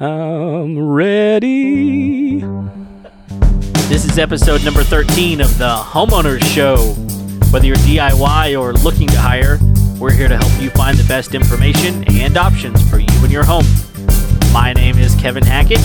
I'm ready. This is episode number 13 of the Homeowners Show. Whether you're DIY or looking to hire, we're here to help you find the best information and options for you and your home. My name is Kevin Hackett,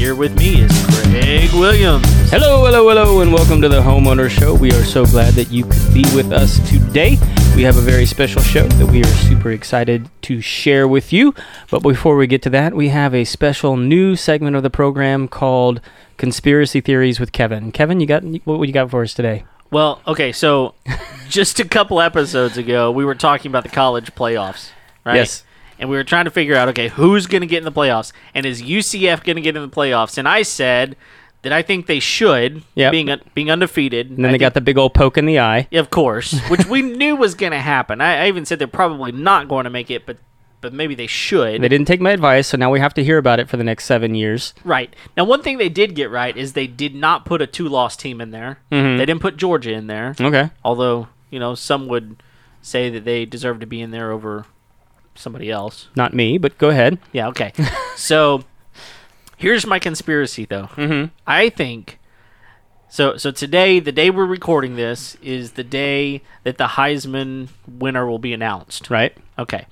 here with me is Craig Williams. Hello, hello, hello, and welcome to the Homeowner Show. We are so glad that you could be with us today. We have a very special show that we are super excited to share with you. But before we get to that, we have a special new segment of the program called Conspiracy Theories with Kevin. Kevin, you got what you got for us today? Well, okay, so just a couple episodes ago, we were talking about the college playoffs, right? Yes. And we were trying to figure out, okay, who's going to get in the playoffs? And is UCF going to get in the playoffs? And I said that I think they should, Yep. being un- being undefeated. And then they got the big old poke in the eye. Of course, which we knew was going to happen. I, I even said they're probably not going to make it, but but maybe they should. They didn't take my advice, so now we have to hear about it for the next seven years. Right. Now, one thing they did get right is they did not put a two-loss team in there. Mhm. They didn't put Georgia in there. Okay. Although, you know, some would say that they deserve to be in there over somebody else. Not me, but go ahead. Yeah, okay. so here's my conspiracy though. Mm-hmm. I think so so today, the day we're recording this, is the day that the Heisman winner will be announced. Right. Okay.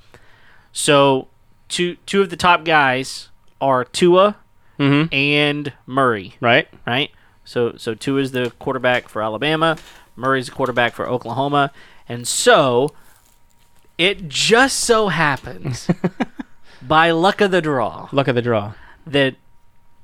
So two two of the top guys are Tua Mm-hmm. and Murray, Right. right? So so Tua is the quarterback for Alabama, Murray's the quarterback for Oklahoma, and so it just so happens by luck of the draw Luck of the draw. that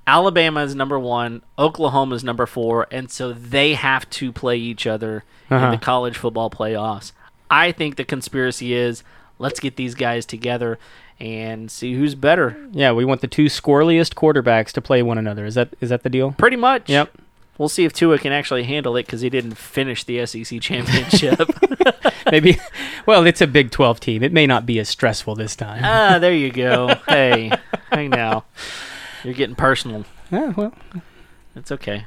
Alabama is number one, Oklahoma is number four, and so they have to play each other Uh-huh. in the college football playoffs. I think the conspiracy is let's get these guys together and see who's better. Yeah, we want the two squirreliest quarterbacks to play one another. Is that is that the deal? Pretty much. Yep. We'll see if Tua can actually handle it because he didn't finish the SEC championship. Maybe. Well, it's a Big Twelve team. It may not be as stressful this time. ah, there you go. Hey, hey now. You're getting personal. Yeah, well, It's okay.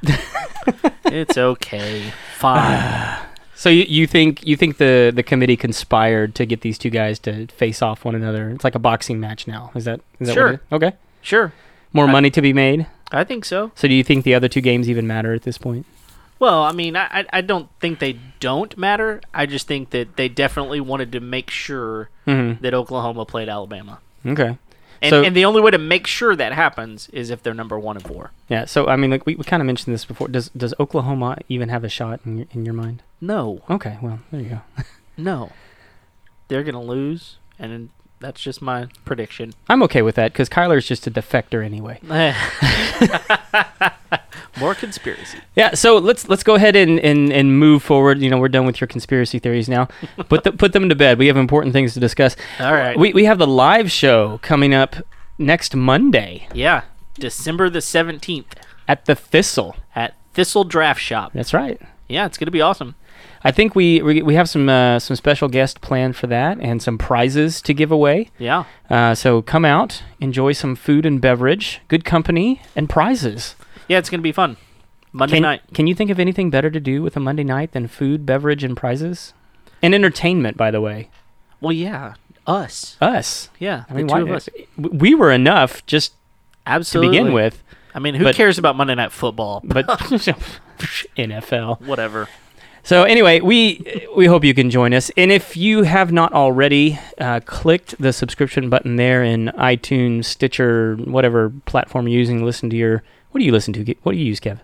it's okay. Fine. so you, you think you think the the committee conspired to get these two guys to face off one another? It's like a boxing match now. Is that is that Sure. What it is? Okay. Sure. More I- money to be made. I think so. So do you think the other two games even matter at this point? Well, I mean, I, I- don't think they don't matter. I just think that they definitely wanted to make sure Mm-hmm. that Oklahoma played Alabama. Okay. And, So- and the only way to make sure that happens is if they're number one and four. Yeah. So I mean, like we, we kind of mentioned this before. Does does Oklahoma even have a shot in your, in your mind? No, Okay. Well, there you go. no. They're going to lose, and that's just my prediction. I'm okay with that because Kyler's just a defector anyway. More conspiracy. Yeah, so let's let's go ahead and, and, and move forward. You know, we're done with your conspiracy theories now. put the, put them to bed. We have important things to discuss. All right. We we have the live show coming up next Monday yeah, December the 17th at the Thistle. at Thistle Draft Shop. That's right. Yeah, it's going to be awesome. I think we we, we have some uh, some special guests planned for that and some prizes to give away. Yeah. Uh, so come out, enjoy some food and beverage, good company, and prizes. Yeah, it's going to be fun. Monday Can, night. can you think of anything better to do with a Monday night than food, beverage, and prizes? And entertainment, by the way. Well, yeah, us. Us. Yeah, I the mean, two why, of us. we were enough just Absolutely. to begin with, I mean, who but- cares about Monday Night Football? but NFL. Whatever. So anyway, we we hope you can join us, and if you have not already uh, clicked the subscription button there in iTunes, Stitcher, whatever platform you're using to listen to your. What do you listen to? What do you use, Kev?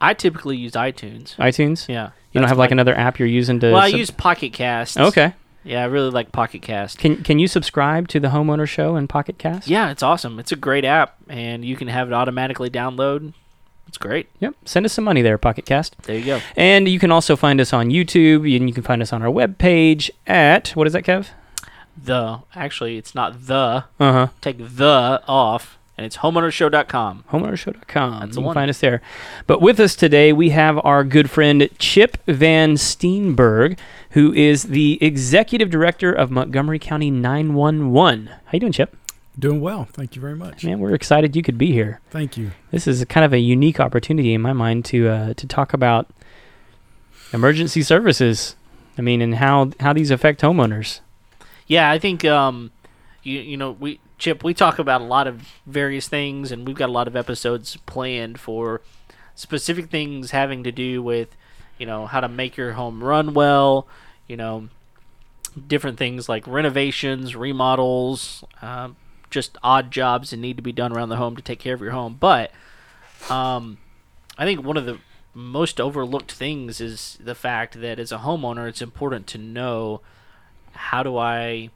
I typically use iTunes. iTunes. Yeah. You don't have like another app you're using to. Well, I sub- use Pocket Cast. Okay. Yeah, I really like Pocket Cast. Can Can you subscribe to the Homeowner Show and Pocket Cast? Yeah, it's awesome. It's a great app, and you can have it automatically download. It's great. Yep. Send us some money there, Pocket Cast. There you go. And you can also find us on YouTube, and you can find us on our webpage at what is that, Kev? The actually, it's not the. Uh huh. Take the off, and it's homeownershow.com. homeownershow.com. That's you can find us there. But with us today, we have our good friend Chip VanSteenburg, who is the executive director of Montgomery County 911. How you doing, Chip? Doing well. Thank you very much. Man, we're excited you could be here. Thank you. This is kind of a unique opportunity in my mind to uh, to talk about emergency services. I mean, and how how these affect homeowners. Yeah, I think um, you you know we Chip, we talk about a lot of various things, and we've got a lot of episodes planned for specific things having to do with, you know, how to make your home run well, you know, different things like renovations, remodels, uh, just odd jobs that need to be done around the home to take care of your home. But um, I think one of the most overlooked things is the fact that as a homeowner, it's important to know how do I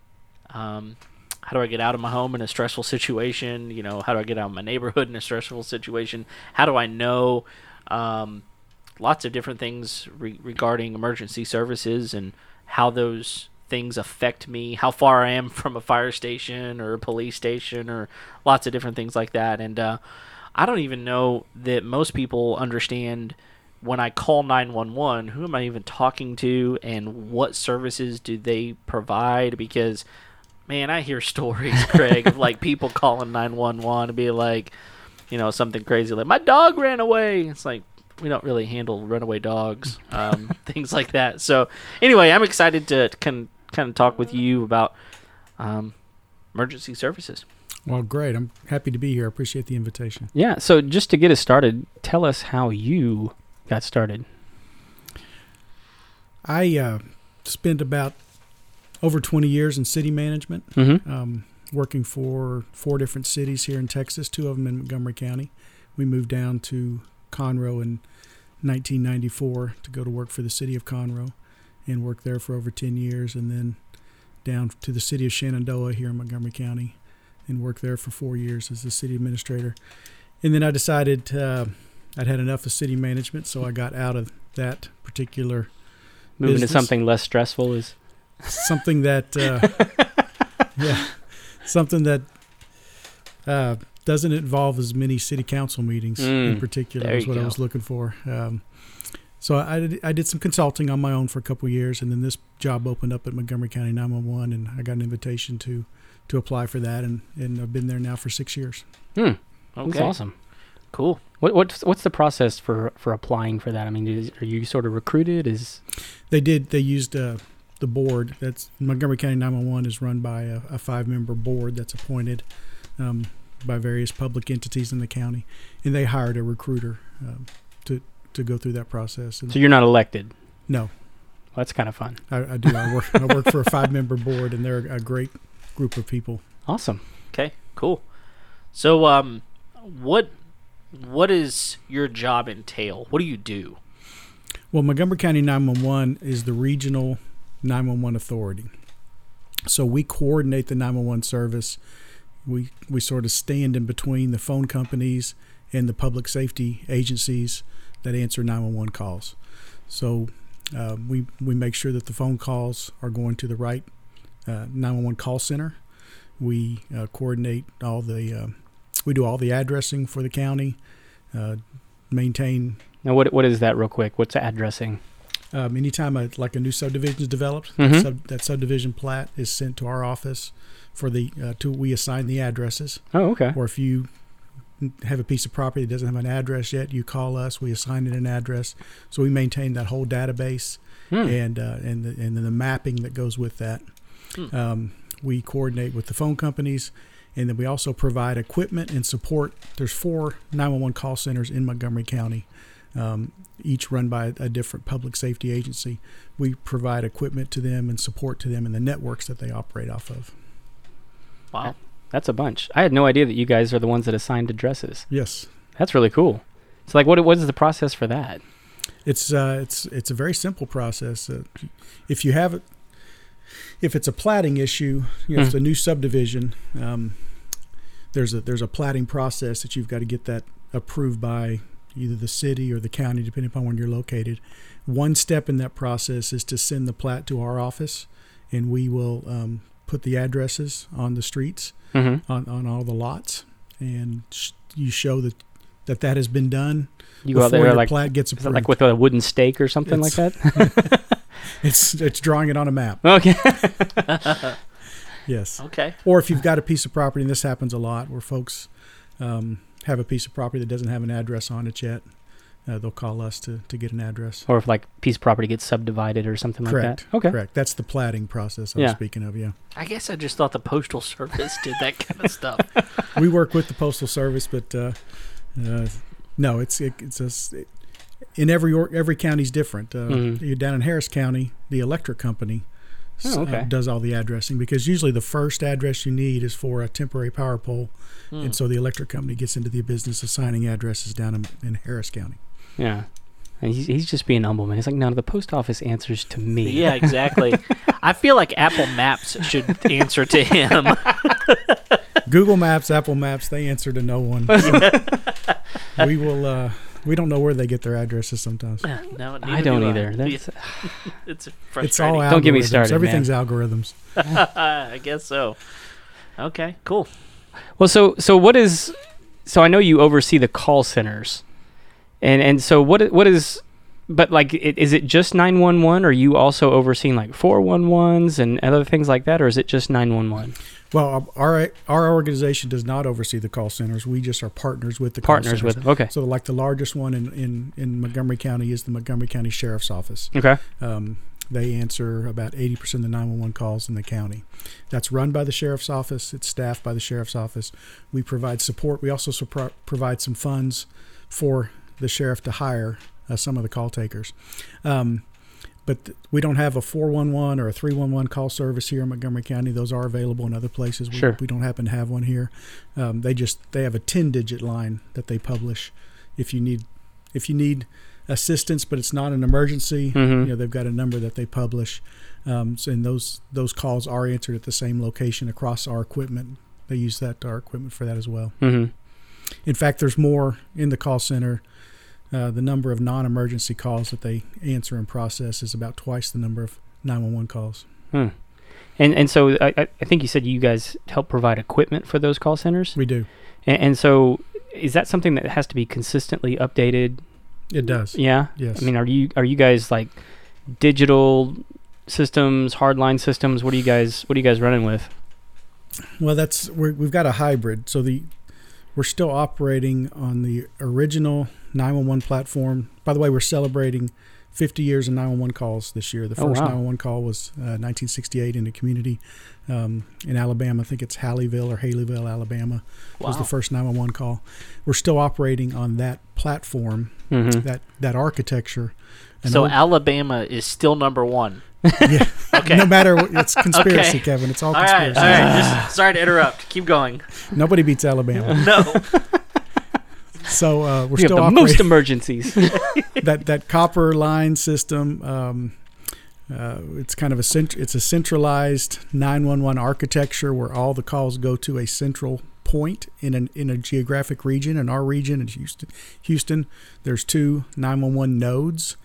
um, how do I get out of my home in a stressful situation? You know, how do I get out of my neighborhood in a stressful situation? How do I know um, lots of different things re- regarding emergency services and how those things affect me, how far I am from a fire station or a police station, or lots of different things like that. And uh, I don't even know that most people understand when I call 911, who am I even talking to and what services do they provide? Because, man, I hear stories, Craig, of like people calling 911 and be like, you know, something crazy like, my dog ran away. It's like, we don't really handle runaway dogs, um, things like that. So, anyway, I'm excited to kind kind of talk with you about um, emergency services. Well, great. I'm happy to be here. I appreciate the invitation. Yeah. So just to get us started, tell us how you got started. I uh, spent about over 20 years in city management, Mm-hmm. um, working for four different cities here in Texas, two of them in Montgomery County. We moved down to Conroe in 1994 to go to work for the city of Conroe and worked there for over 10 years and then down to the city of Shenandoah here in Montgomery County and worked there for four years as the city administrator. And then I decided uh, I'd had enough of city management, so I got out of that particular Moving Business. to something less stressful is. something that uh, yeah something that uh, doesn't involve as many city council meetings in Mm, particular is what I was looking for. Um, so I did, I did some consulting on my own for a couple of years, and then this job opened up at Montgomery County 911, and I got an invitation to to apply for that, and, and I've been there now for six years. Hmm. That's Okay, awesome. cool. What, what's what's the process for for applying for that? I mean, is, are you sort of recruited? Is They did. They used uh, the board. That's Montgomery County 911 is run by a, a five-member board that's appointed um, by various public entities in the county, and they hired a recruiter um, to to go through that process. And so you're not elected? no, Well, that's kind of fun. I, I do. I work. I work for a five-member board, and they're a great group of people. Awesome. Okay, cool. So, um, what what is your job entail? What do you do? Well, Montgomery County 911 is the regional 911 authority. So we coordinate the 911 service. We we sort of stand in between the phone companies and the public safety agencies that answer 911 calls. So uh, we we make sure that the phone calls are going to the right uh, 911 call center. We uh, coordinate all the uh, we do all the addressing for the county, uh, maintain Now, what what is that, real quick? What's addressing? um, anytime a, like a new subdivision is developed, Mhm. that, sub, that subdivision plat is sent to our office for the uh, to we assign the addresses. Oh, okay. Or if you have a piece of property that doesn't have an address yet, you call us. We assign it an address. So we maintain that whole database Hmm. and uh, and the, and then the mapping that goes with that. Hmm. Um, we coordinate with the phone companies, and then we also provide equipment and support. There's four 911 call centers in Montgomery County, um, each run by a different public safety agency. We provide equipment to them and support to them in the networks that they operate off of. Wow. That's a bunch. I had no idea that you guys are the ones that assigned addresses. Yes, That's really cool. So, like, what what is the process for that? it's uh, it's it's a very simple process. Uh, if you have it, if it's a platting issue, you know, if it's a new subdivision, um, there's a there's a platting process that you've got to get that approved by either the city or the county, depending upon where you're located. One step in that process is to send the plat to our office, and we will um, put the addresses on the streets Mm-hmm. on, on all the lots, and sh- you show that that that has been done You go out there like plat gets approved. like with a wooden stake or something like that. it's it's drawing it on a map. okay. Yes. Okay. Or if you've got a piece of property, and this happens a lot, where folks um, have a piece of property that doesn't have an address on it yet, uh, they'll call us to, to get an address. Or if like piece of property gets subdivided or something Correct. like that. Okay. Correct. That's the platting process I was Yeah. speaking of. Yeah. I guess I just thought the postal service did that kind of stuff. we work with the postal service, but uh, uh, no, it's it, it's a s in every or, every county's different. Uh, Mhm. You're down in Harris County, the electric company s- Oh, uh, okay. does all the addressing because usually the first address you need is for a temporary power pole, Hmm. and so the electric company gets into the business of assigning addresses down in, in Harris County. Yeah. And he's, he's just being humble, man. He's like, no, the post office answers to me. Yeah, exactly. I feel like Apple Maps should answer to him. Google Maps, Apple Maps, they answer to no one. we will. Uh, we don't know where they get their addresses sometimes. no, I don't neither either. I. That's, it's It's all frustrating. algorithms. Don't get me started, man. Everything's algorithms. I guess so. Okay, cool. well, so so what is? So I know you oversee the call centers, and and so what what is? But like, is it just nine one one? Or are you also overseeing like four one ones and other things like that, or is it just nine one one? Well, our our organization does not oversee the call centers. We just are partners with the call Partners with. Okay. So, like the largest one in, in, in Montgomery County is the Montgomery County Sheriff's Office. Okay. Um, they answer about 80% of the 911 calls in the county. That's run by the Sheriff's Office. It's staffed by the Sheriff's Office. We provide support. We also provide some funds for the sheriff to hire uh, some of the call takers. Um, but th- we don't have a 411 or a 311 call service here in Montgomery County. Those are available in other places. We, Sure. we don't happen to have one here. Um, they just they have a 10 digit line that they publish if you need if you need assistance, but it's not an emergency. Mhm. You know, they've got a number that they publish, um, so- and those those calls are answered at the same location across our equipment. They use that our equipment for that as well. Mm-hmm. In fact, there's more in the call center. Uh, the number of non-emergency calls that they answer and process is about twice the number of 911 calls. Hmm. And and so I I- think you said you guys help provide equipment for those call centers, We do. and, and so is that something that has to be consistently updated? It does. Yeah. Yes. I mean, are you are you guys like digital systems, hardline systems? What are you guys What are you guys running with? Well, that's we're, we've got a hybrid. So the we're still operating on the original 911 platform. By the way, we're celebrating 50 years of 911 calls this year. The Oh, first wow. 911 call was uh, 1968 in the community um, in Alabama. I think it's Halleyville or Haleyville, Alabama. Was the Wow. first 911 call. We're still operating on that platform, Mm-hmm. that that architecture. An So old- Alabama is still number one. yeah, Okay. no matter what, it's conspiracy, Okay. Kevin. It's all all right, conspiracy. all right. Just sorry to interrupt. Keep going. Nobody beats Alabama. No. So uh, we're We have still the operating. most emergencies. that that copper line system. Um, uh, it's kind of a cent- it's a centralized 911 architecture where all the calls go to a central point in an in a geographic region. In our region, in Houston, Houston, there's two 911 nodes.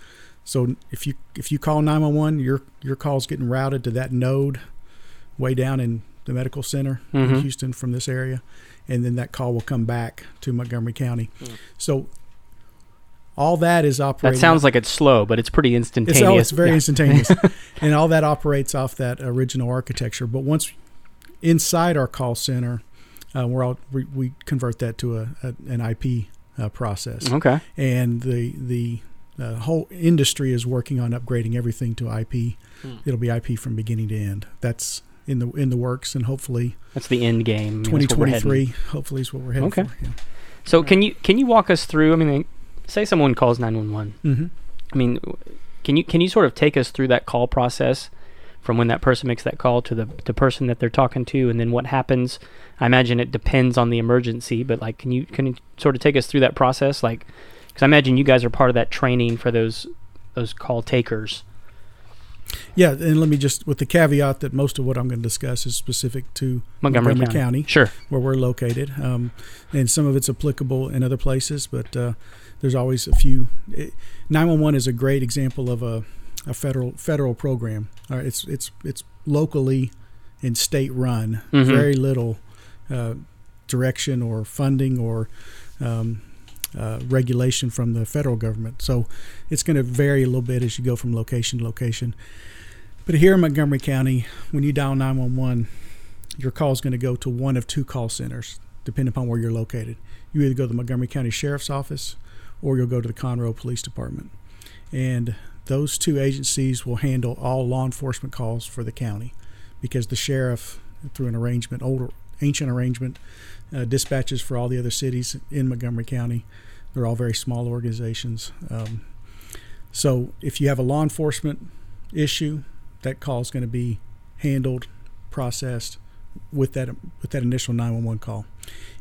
So if you if you call 911, your your call's getting routed to that node way down in the medical center in Mhm. Houston from this area, and then that call will come back to Montgomery County. Hmm. So all that is operating. that operating. sounds like it's slow, but it's pretty it's, instantaneous. oh, it's very Yeah. instantaneous, and all that operates off that original architecture. But once inside our call center, uh, we're all we, we convert that to a, a an IP uh, process, Okay. and the the uh, whole industry is working on upgrading everything to IP. Hmm. It'll be IP from beginning to end. That's in the in the works, and hopefully That's the end game. I mean, that's where we're heading. 2023. Hopefully, is what we're heading Okay. for. Yeah. So can you can you walk us through? I mean, say someone calls nine one one. Mm-hmm. I mean, can you can you sort of take us through that call process from when that person makes that call to the the person that they're talking to, and then what happens? I imagine it depends on the emergency, but like, can you can you sort of take us through that process? Like, because I imagine you guys are part of that training for those those call takers. Yeah, and let me just with the caveat that most of what I'm going to discuss is specific to Montgomery, Montgomery County. County. Sure. where we're located, um, and some of it's applicable in other places. But uh, there's always a few. Nine one one is a great example of a, a federal federal program. Uh, it's it's it's locally and state run. Mhm. Very little uh, direction or funding or um, uh, regulation from the federal government. So it's going to vary a little bit as you go from location to location. But here in Montgomery County, when you dial 911, your call is going to go to one of two call centers, depending upon where you're located. You either go to the Montgomery County Sheriff's Office or you'll go to the Conroe Police Department. And those two agencies will handle all law enforcement calls for the county because the sheriff, through an arrangement, older ancient arrangement, uh, dispatches for all the other cities in Montgomery County. They're all very small organizations. Um, so if you have a law enforcement issue, that call is going to be handled, processed with that with that initial 911 call.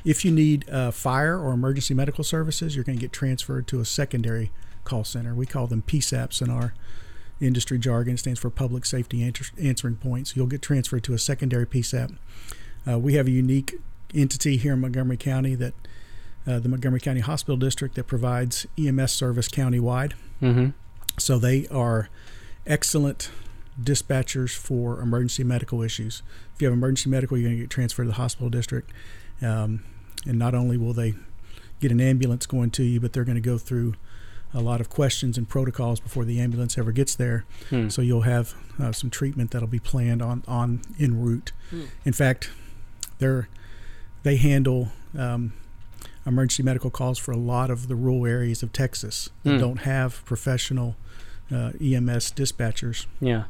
If you need uh, fire or emergency medical services, you're going to get transferred to a secondary call center. We call them PSAPs in our industry jargon. It stands for Public Safety Answer- Answering Points. You'll get transferred to a secondary PSAP. Uh, we have a unique entity here in Montgomery County that uh, the Montgomery County Hospital District that provides EMS service countywide. Mm-hmm. So they are excellent dispatchers for emergency medical issues. If you have emergency medical, you're going to get transferred to the hospital district. Um, and not only will they get an ambulance going to you, but they're going to go through a lot of questions and protocols before the ambulance ever gets there. Hmm. So you'll have uh, some treatment that'll be planned on, on en route. Hmm. In fact, they're they handle um, emergency medical calls for a lot of the rural areas of Texas that Hmm. don't have professional uh, EMS dispatchers, Yeah.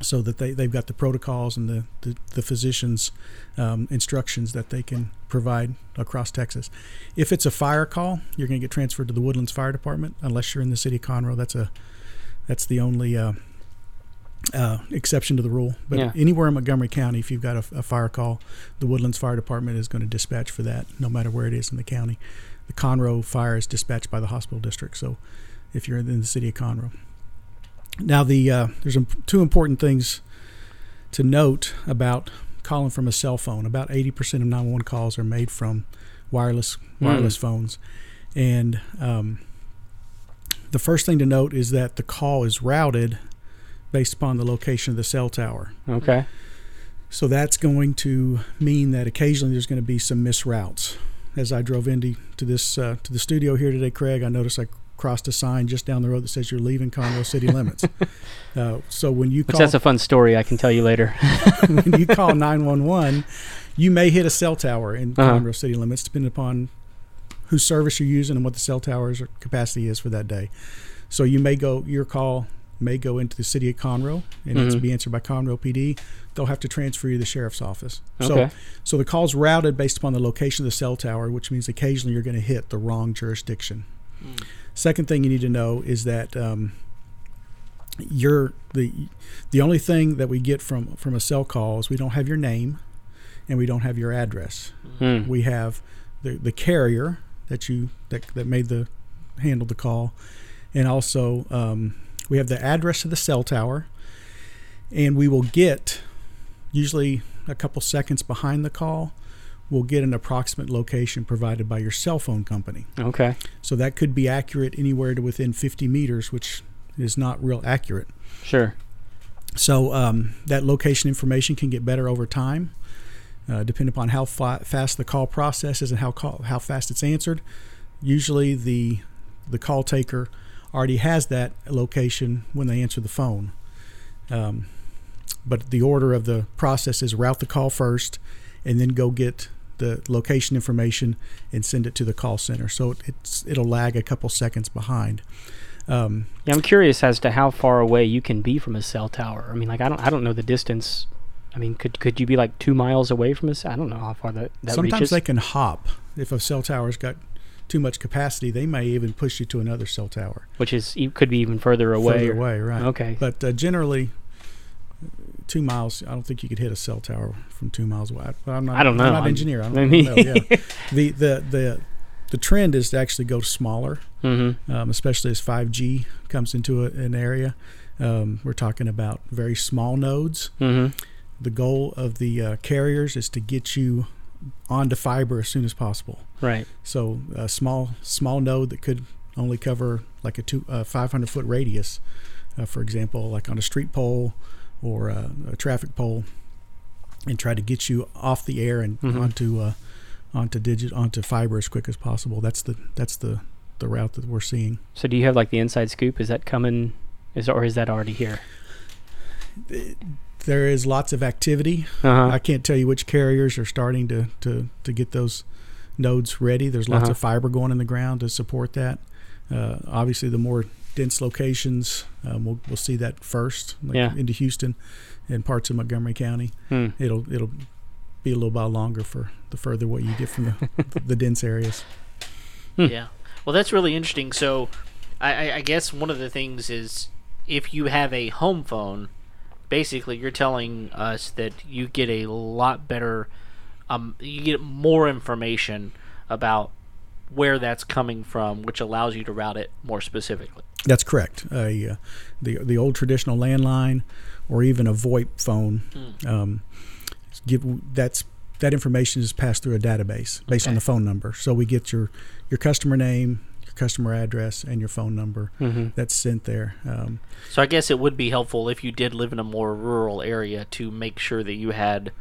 so that they, they've got the protocols and the, the, the physicians' um, instructions that they can provide across Texas. If it's a fire call, you're going to get transferred to the Woodlands Fire Department, unless you're in the city of Conroe. That's a that's the only uh, uh, exception to the rule. But Yeah. anywhere in Montgomery County, if you've got a, a fire call, the Woodlands Fire Department is going to dispatch for that, no matter where it is in the county. The Conroe fire is dispatched by the hospital district. So if you're in the city of Conroe. Now, the uh, there's two important things to note about calling from a cell phone. About 80% of 911 calls are made from wireless wireless phones, and um, the first thing to note is that the call is routed based upon the location of the cell tower. Okay. So that's going to mean that occasionally there's going to be some misroutes. As I drove into to this uh, to the studio here today, Craig, I noticed I crossed a sign just down the road that says you're leaving Conroe city limits. uh, so when you Which call that's a fun story I can tell you later. when you call 911, you may hit a cell tower in Uh-huh. Conroe city limits, depending upon whose service you're using and what the cell tower's capacity is for that day. So you may go, your call may go into the city of Conroe and it's Mhm. be answered by Conroe PD. They'll have to transfer you to the sheriff's office. Okay. So, so the call's routed based upon the location of the cell tower, which means occasionally you're going to hit the wrong jurisdiction. Second thing you need to know is that um, you're the the only thing that we get from from a cell call is we don't have your name and we don't have your address. Hmm. We have the the carrier that you that that made the handled the call, and also um, we have the address of the cell tower, and we will get usually a couple seconds behind the call. We'll get an approximate location provided by your cell phone company. Okay. So that could be accurate anywhere to within 50 meters, which is not real accurate. Sure. So um, that location information can get better over time, uh, depending upon how fa- fast the call processes and how call, how fast it's answered. Usually, the the call taker already has that location when they answer the phone. Um, but the order of the process is route the call first, and then go get the location information and send it to the call center. So it's it'll lag a couple seconds behind. Um, Yeah, I'm curious as to how far away you can be from a cell tower. I mean, like I don't I don't know the distance. I mean, could could you be like two miles away from us? I don't know how far that that Sometimes reaches. they can hop. If a cell tower's got too much capacity, they may even push you to another cell tower which is could be even further away. further or- away, right? Okay. But uh, generally, two miles. I don't think you could hit a cell tower from two miles wide. I'm not, I don't know. I'm not an engineer. I don't, I I mean- don't know. Yeah. the the the the trend is to actually go smaller, Mm-hmm. um, especially as 5G comes into a, an area. Um, we're talking about very small nodes. Mm-hmm. The goal of the uh, carriers is to get you onto fiber as soon as possible. Right. So a small small node that could only cover like a two uh, 500 foot radius, uh, for example, like on a street pole or a, a traffic pole, and try to get you off the air and Mhm. onto uh, onto digit onto fiber as quick as possible. That's the that's the the route that we're seeing. So do you have like the inside scoop? Is that coming? Is or is that already here? There is lots of activity. Uh-huh. I can't tell you which carriers are starting to, to, to get those nodes ready. There's lots Uh-huh. of fiber going in the ground to support that. Uh, obviously, the more dense locations, um, we'll, we'll see that first, like Yeah. into Houston and parts of Montgomery County. Hmm. It'll it'll be a little while longer for the further what you get from the, the dense areas. Hmm. Yeah. Well, that's really interesting. So, I, I, I guess one of the things is if you have a home phone, basically you're telling us that you get a lot better, um, you get more information about where that's coming from, which allows you to route it more specifically. That's correct. A, uh, the the old traditional landline, or even a VoIP phone, um, give that's that information is passed through a database based on the phone number. So we get your your customer name, customer address, and your phone number. Mm-hmm. That's sent there. Um, So I guess it would be helpful if you did live in a more rural area to make sure that you had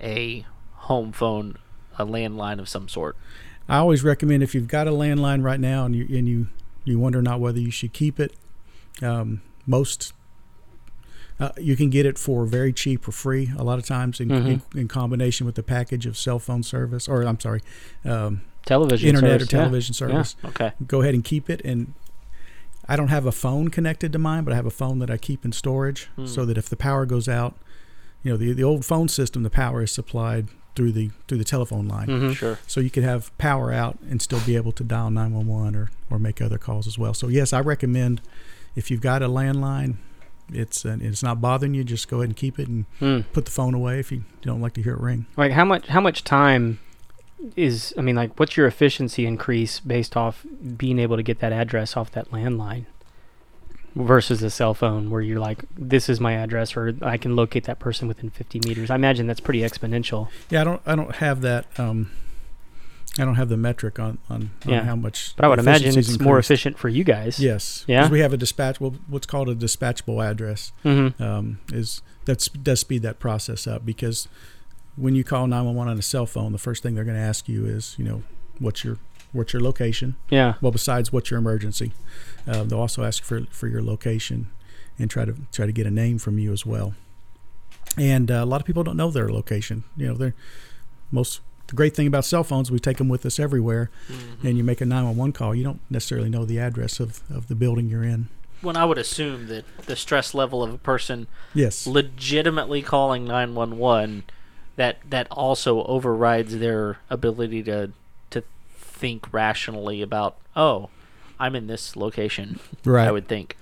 a home phone, a landline of some sort. I always recommend if you've got a landline right now and you and you you wonder not whether you should keep it. Um, most uh, you can get it for very cheap or free a lot of times in, in, in combination with the package of cell phone service or I'm sorry, um, Television internet service, or yeah. television service. Okay. Go ahead and keep it. And I don't have a phone connected to mine, but I have a phone that I keep in storage so that if the power goes out, you know the the old phone system, the power is supplied through the through the telephone line. Mhm. Sure. So you could have power out and still be able to dial 911 or, or make other calls as well. So yes, I recommend if you've got a landline, it's uh, it's not bothering you, just go ahead and keep it and Hmm. put the phone away if you don't like to hear it ring. Like how much how much time is I mean like what's your efficiency increase based off being able to get that address off that landline versus a cell phone where you're like this is my address or I can locate that person within 50 meters. I imagine that's pretty exponential. Yeah, I don't I don't have that. Um, I don't have the metric on on, on Yeah. how much. But I would imagine it's more efficient for you guys. Yes. Yeah? we have a dispatch. Well, what's called a dispatchable address Mm-hmm. um, is that's does speed that process up because when you call 911 on a cell phone, the first thing they're going to ask you is, you know, what's your what's your location? Yeah. Well, besides what's your emergency, uh, they'll also ask for for your location and try to try to get a name from you as well. And uh, a lot of people don't know their location. You know, they're most the great thing about cell phones, we take them with us everywhere. And you make a 911 call, you don't necessarily know the address of, of the building you're in. When I would assume that the stress level of a person Yes. legitimately calling 911 that that also overrides their ability to to think rationally about oh i'm in this location Right. i would think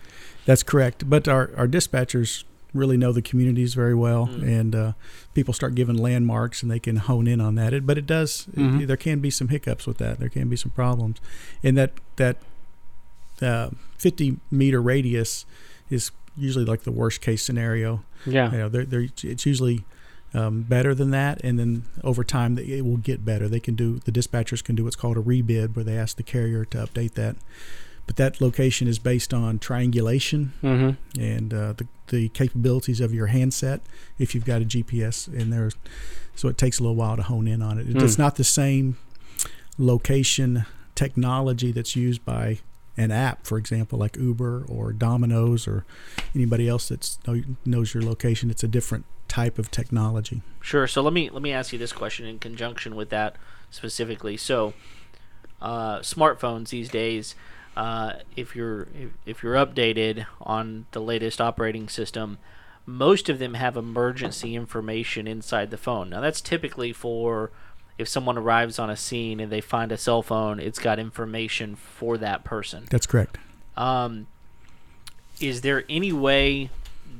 That's correct. But our, our dispatchers really know the communities very well, Mm. and uh, people start giving landmarks, and they can hone in on that. It, but it does. Mhm. there can be some hiccups with that. There can be some problems, and that that uh, 50 meter radius is usually like the worst case scenario. Yeah. You know, they're, they're, it's usually um, better than that, and then over time it will get better. They can do the dispatchers can do what's called a rebid, where they ask the carrier to update that. But that location is based on triangulation Mhm. and uh, the the capabilities of your handset if you've got a GPS in there. So it takes a little while to hone in on it. It's Hmm. not the same location technology that's used by an app, for example, like Uber or Domino's or anybody else that knows your location. It's a different type of technology. sure so let me let me ask you this question in conjunction with that specifically so uh, smartphones these days uh, if you're if, you're updated on the latest operating system most of them have emergency information inside the phone now that's typically for if someone arrives on a scene and they find a cell phone it's got information for that person That's correct. um, is there any way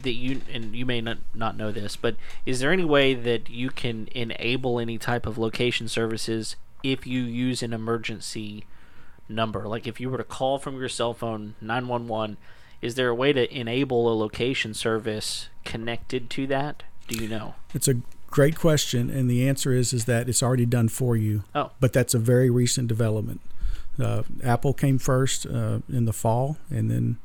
that you and you may not not know this, but is there any way that you can enable any type of location services if you use an emergency number? Like if you were to call from your cell phone 911, is there a way to enable a location service connected to that? Do you know? It's a great question, and the answer is is that it's already done for you. Oh. but that's a very recent development. Uh, Apple came first uh, in the fall, and then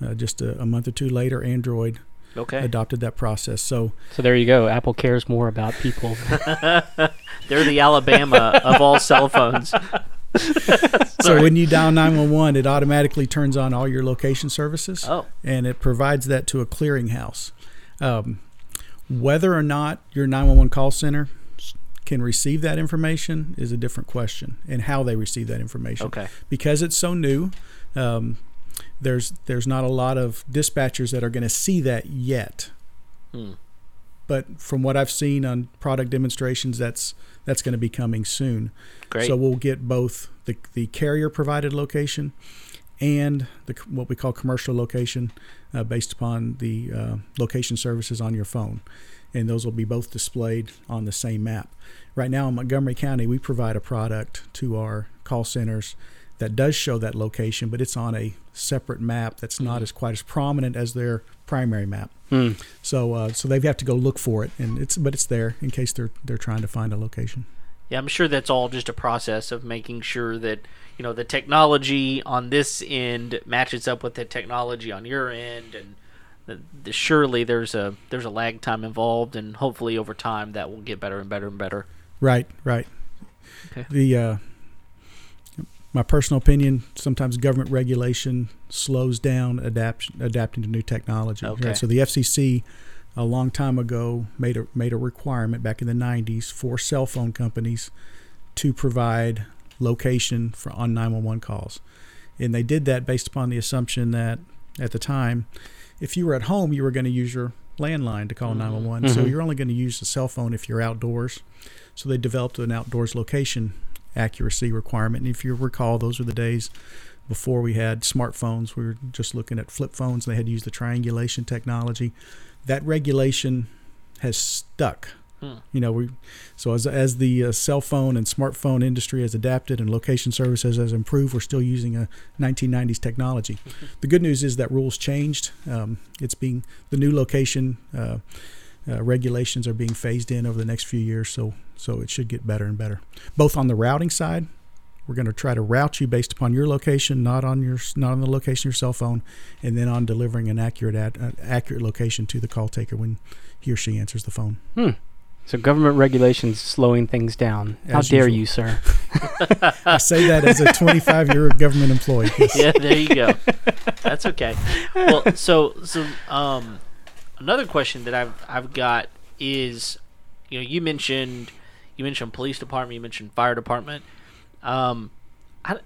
uh, just a, a month or two later, Android Okay. adopted that process. So So there you go. Apple cares more about people. They're the Alabama of all cell phones. So when you dial 911, it automatically turns on all your location services, Oh. and it provides that to a clearinghouse. Um, whether or not your 911 call center can receive that information is a different question, and how they receive that information. Okay. Because it's so new, um, there's there's not a lot of dispatchers that are going to see that yet. Hmm. But from what I've seen on product demonstrations, that's that's going to be coming soon. Great. So we'll get both the the carrier provided location and the what we call commercial location, uh, based upon the uh, location services on your phone, and those will be both displayed on the same map. Right now in Montgomery County, we provide a product to our call centers that does show that location, but it's on a separate map that's not as quite as prominent as their primary map. Hmm. So uh, so they have got to go look for it, and it's but it's there in case they're they're trying to find a location. Yeah, I'm sure that's all just a process of making sure that you know the technology on this end matches up with the technology on your end, and the, the, surely there's a there's a lag time involved, and hopefully over time that will get better and better and better. Right, right. Okay. The uh, my personal opinion, sometimes government regulation slows down adapt, adapting to new technology. Okay. Right? So the FCC a long time ago made a made a requirement back in the 90s for cell phone companies to provide location for on 911 calls. And they did that based upon the assumption that at the time if you were at home you were going to use your landline to call Mhm. 911. So Mhm. you're only going to use the cell phone if you're outdoors. So they developed an outdoors location accuracy requirement. And if you recall, those were the days before we had smartphones. We were just looking at flip phones. They had to use the triangulation technology. That regulation has stuck. Hmm. You know, we so as as the uh, cell phone and smartphone industry has adapted and location services has improved, we're still using a 1990s technology. the good news is that rules changed. Um, it's being the new location uh, uh, regulations are being phased in over the next few years, so so it should get better and better. Both on the routing side, we're going to try to route you based upon your location, not on your not on the location of your cell phone, and then on delivering an accurate ad, uh, accurate location to the call taker when he or she answers the phone. Hmm. So government regulations slowing things down. How As dare usual. you, sir? I say that as a 25 year government employee. Yes. yeah, there you go. That's okay. Well, so so um, another question that I've I've got is, you know, you mentioned you mentioned police department, you mentioned fire department. Um, I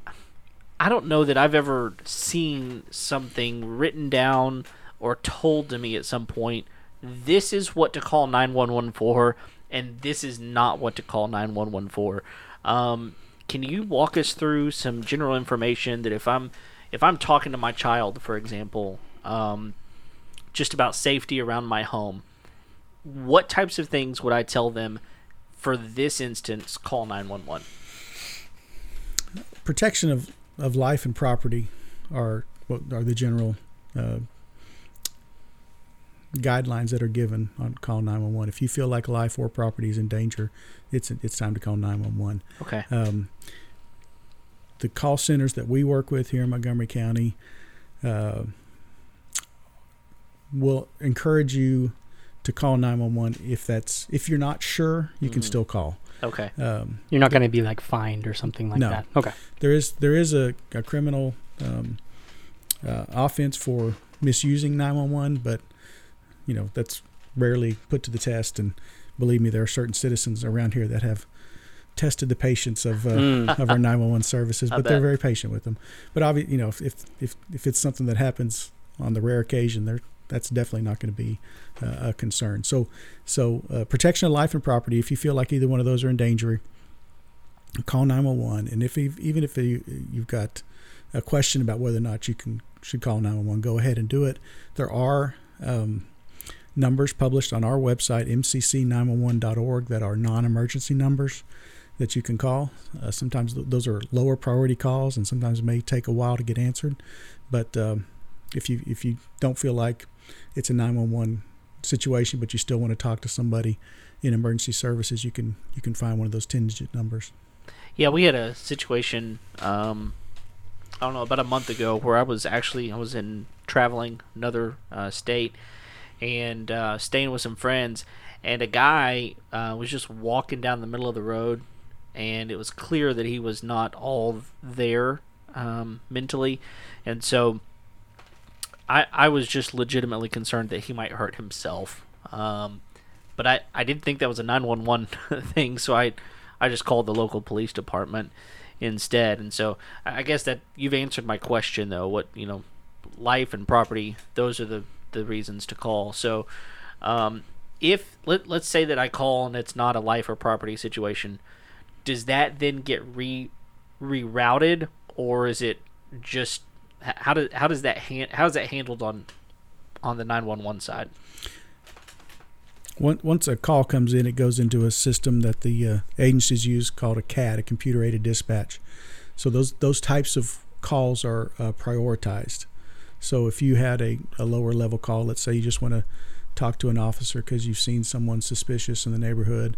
I don't know that I've ever seen something written down or told to me at some point. This is what to call nine one one for, and this is not what to call nine one one for. Um, can you walk us through some general information that if I'm if I'm talking to my child, for example, um, just about safety around my home, what types of things would I tell them for this instance? Call nine one one. Protection of, of life and property are what are the general uh, guidelines that are given on call 911. If you feel like life or property is in danger, it's it's time to call 911. Okay. Um, the call centers that we work with here in Montgomery County uh, will encourage you to call 911 if that's if you're not sure you can Mhm. still call Okay. um, You're not going to be like fined or something like No. that. Okay. there is there is a, a criminal um, uh, offense for misusing 911 but you know that's rarely put to the test and believe me there are certain citizens around here that have tested the patience of uh, Mm. of our 911 services, but they're very patient with them. But obviously, you know, if, if if if it's something that happens on the rare occasion, there that's definitely not going to be uh, a concern. So so uh, protection of life and property. If you feel like either one of those are in danger, call 911. And if even if you, you've got a question about whether or not you can should call 911, go ahead and do it. There are um, numbers published on our website, mcc911.org, that are non-emergency numbers that you can call. Uh, sometimes th- those are lower priority calls, and sometimes may take a while to get answered. But um, if you if you don't feel like it's a 911 situation, but you still want to talk to somebody in emergency services, you can you can find one of those 10-digit numbers. Yeah, we had a situation. Um, I don't know about a month ago where I was actually I was in traveling another uh, state and uh, staying with some friends, and a guy uh, was just walking down the middle of the road, and it was clear that he was not all there um, mentally, and so I I was just legitimately concerned that he might hurt himself. Um, but I I didn't think that was a nine one one thing, so I I just called the local police department instead. And so I guess that you've answered my question though. What you know, life and property, those are the the reasons to call. So. Um, if let, let's say that I call and it's not a life or property situation, does that then get re rerouted or is it just how does how does that hand how is that handled on on the 911 side? Once once a call comes in, it goes into a system that the uh, agencies use called a CAD, a computer aided dispatch. So those those types of calls are uh, prioritized. So if you had a, a lower level call, let's say you just want to talk to an officer because you've seen someone suspicious in the neighborhood,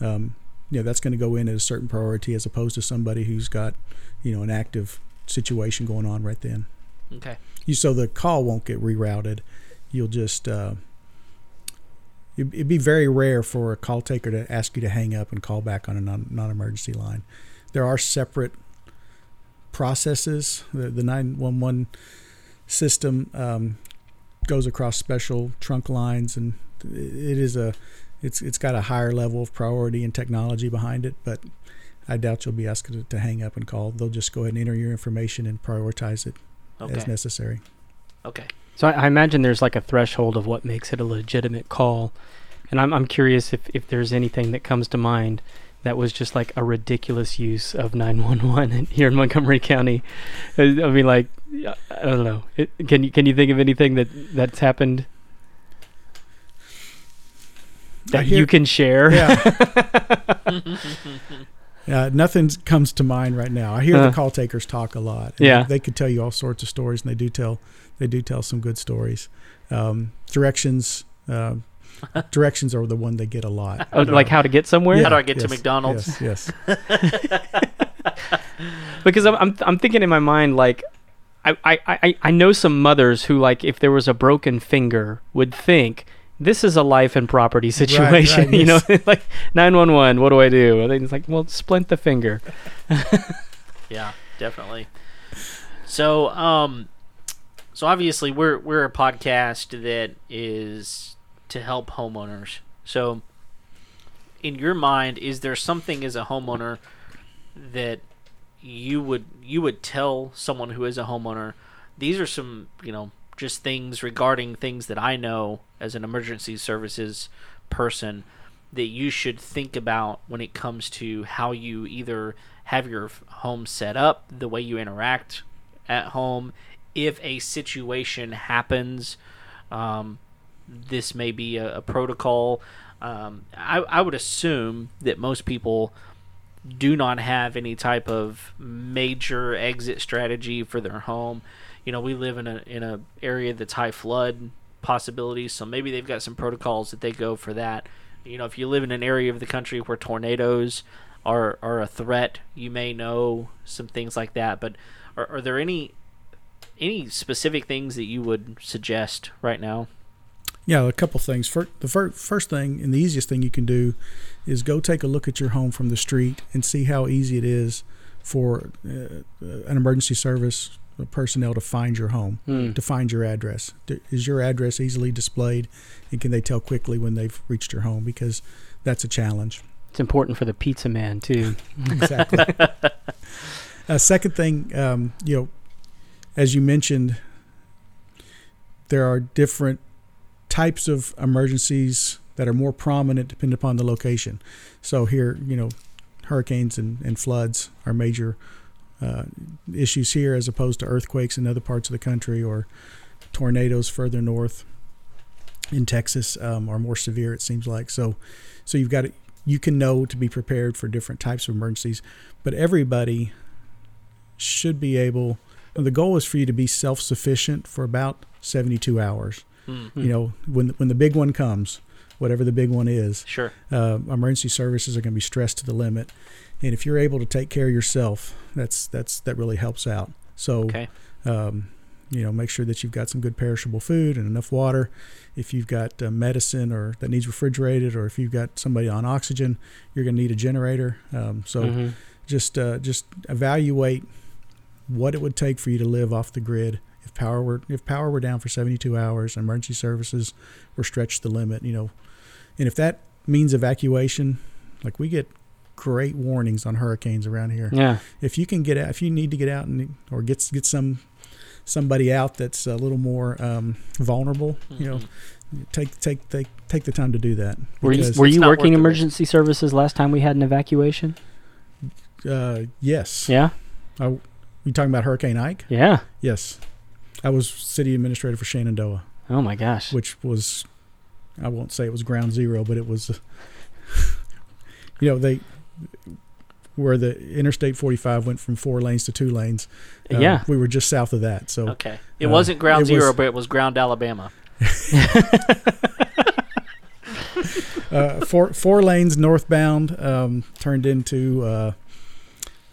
um, you know that's going to go in at a certain priority as opposed to somebody who's got you know an active situation going on right then. Okay. You so the call won't get rerouted. You'll just uh, it'd it'd be very rare for a call taker to ask you to hang up and call back on a non, non-emergency line. There are separate processes. The, the 911 system um, goes across special trunk lines, and it is a it's it's got a higher level of priority and technology behind it. But I doubt you'll be asked to, to hang up and call. They'll just go ahead and enter your information and prioritize it as necessary. Okay. So I, I imagine there's like a threshold of what makes it a legitimate call, and I'm I'm curious if if there's anything that comes to mind that was just like a ridiculous use of 911 here in Montgomery County. I I mean, like I don't know. It, can you can you think of anything that that's happened that hear- you can share? Yeah. Yeah, nothing comes to mind right now. I hear Uh. the call takers talk a lot. Yeah. they could tell you all sorts of stories, and they do tell they do tell some good stories. Um, directions, uh, directions are the one they get a lot. Oh, like how to get somewhere? How do I get to McDonald's? Yes, yes. because I'm, I'm I'm thinking in my mind like I, I, I, I know some mothers who like if there was a broken finger would think this is a life and property situation right, you know yes. like 911 what do I do and then it's like well splint the finger Yeah, definitely. So, um, so obviously we're we're a podcast that is to help homeowners. So, in your mind, is there something as a homeowner that you would you would tell someone who is a homeowner? These are some you know just things regarding things that I know as an emergency services person that you should think about when it comes to how you either have your home set up, the way you interact at home. If a situation happens, um, this may be a, a protocol. Um, I, I would assume that most people do not have any type of major exit strategy for their home. You know, we live in a in a area that's high flood possibilities, so maybe they've got some protocols that they go for that. You know, if you live in an area of the country where tornadoes are are a threat, you may know some things like that. But are, are there any any specific things that you would suggest right now? Yeah, a couple things. Fir the fir- first thing and the easiest thing you can do is go take a look at your home from the street and see how easy it is for uh, an emergency service personnel to find your home, Hmm. to find your address. Is your address easily displayed, and can they tell quickly when they've reached your home? Because that's a challenge. it's important for the pizza man too exactly. uh, second thing, um, you know, as you mentioned, there are different types of emergencies that are more prominent depending upon the location. So here, you know, hurricanes and, and floods are major uh, issues here as opposed to earthquakes in other parts of the country or tornadoes further north in Texas um, are more severe. It seems like so. So you've got to, you can know to be prepared for different types of emergencies, but everybody should be able. and the goal is for you to be self-sufficient for about 72 hours. Hmm. You know, when when the big one comes, whatever the big one is, Sure. uh, emergency services are going to be stressed to the limit. And if you're able to take care of yourself, that's that's that really helps out. So, Okay. um, you know, make sure that you've got some good perishable food and enough water. If you've got uh, medicine or that needs refrigerated, or if you've got somebody on oxygen, you're going to need a generator. Um, so Mhm. just uh, just evaluate what it would take for you to live off the grid. If power were if power were down for 72 hours, emergency services were stretched to the limit. You know, and if that means evacuation, like we get great warnings on hurricanes around here. Yeah. If you can get out, if you need to get out and or get get some somebody out that's a little more um, vulnerable, you know, take take take take the time to do that. Were you, were you working worth the emergency services last time we had an evacuation? uh, yes, Yeah. I, you talking about Hurricane Ike? Yeah. Yes, I was city administrator for Shenandoah, Oh my gosh. which was I won't say it was ground zero, but it was. you know they where the Interstate 45 went from four lanes to two lanes. uh, yeah. we were just south of that. So Okay. It Uh, wasn't ground it zero, was- but it was ground Alabama. uh, four four lanes northbound um, turned into uh,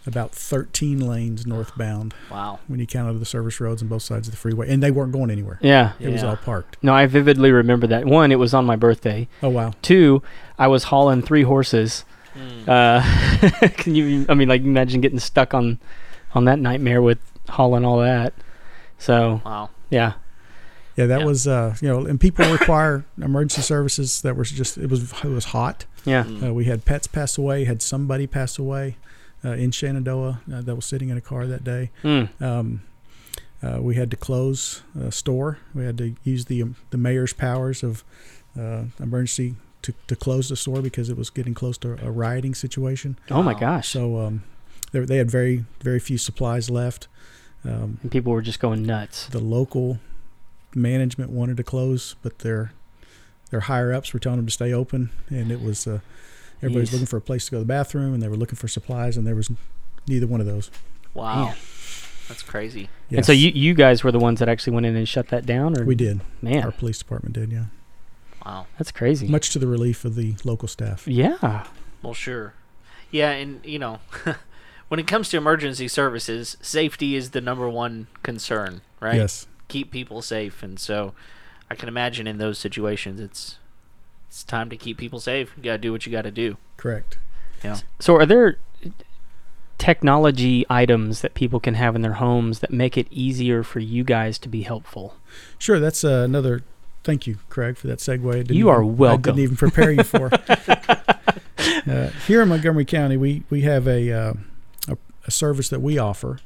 about 13 lanes northbound Wow. when you counted the service roads on both sides of the freeway, and they weren't going anywhere. Yeah. It was all parked. No, I vividly remember that. One, it was on my birthday. Oh wow! Two, I was hauling three horses. Mm. Uh, can you? I mean, like, imagine getting stuck on, on that nightmare with hauling all that. So Wow. yeah, Yeah, that Yeah. was uh, you know, and people require emergency services that were just it was it was hot. yeah, Mm. Uh, we had pets pass away, had somebody pass away uh, in Shenandoah uh, that was sitting in a car that day. Mm. Um, uh, we had to close a store. We had to use the um, the mayor's powers of uh, emergency to, to close the store because it was getting close to a rioting situation. Oh my gosh. So um, they, they had very very few supplies left. Um, and people were just going nuts. the local management wanted to close, but their their higher ups were telling them to stay open, and it was uh, everybody was looking for a place to go to the bathroom, and they were looking for supplies, and there was neither one of those. Wow. Man. That's crazy. And so you you guys were the ones that actually went in and shut that down, or we did. man, Our police department did, yeah. Wow. that's crazy. Much to the relief of the local staff. yeah, Well, sure. Yeah, and you know, when it comes to emergency services, safety is the number one concern, right? Yes. Keep people safe, and so I can imagine in those situations, it's it's time to keep people safe. You gotta do what you gotta do. Correct. Yeah. So are there technology items that people can have in their homes that make it easier for you guys to be helpful? Sure. That's uh, another. Thank you, Craig, for that segue. You are even- I didn't even prepare you for. uh, here in Montgomery County, we we have a, uh, a a service that we offer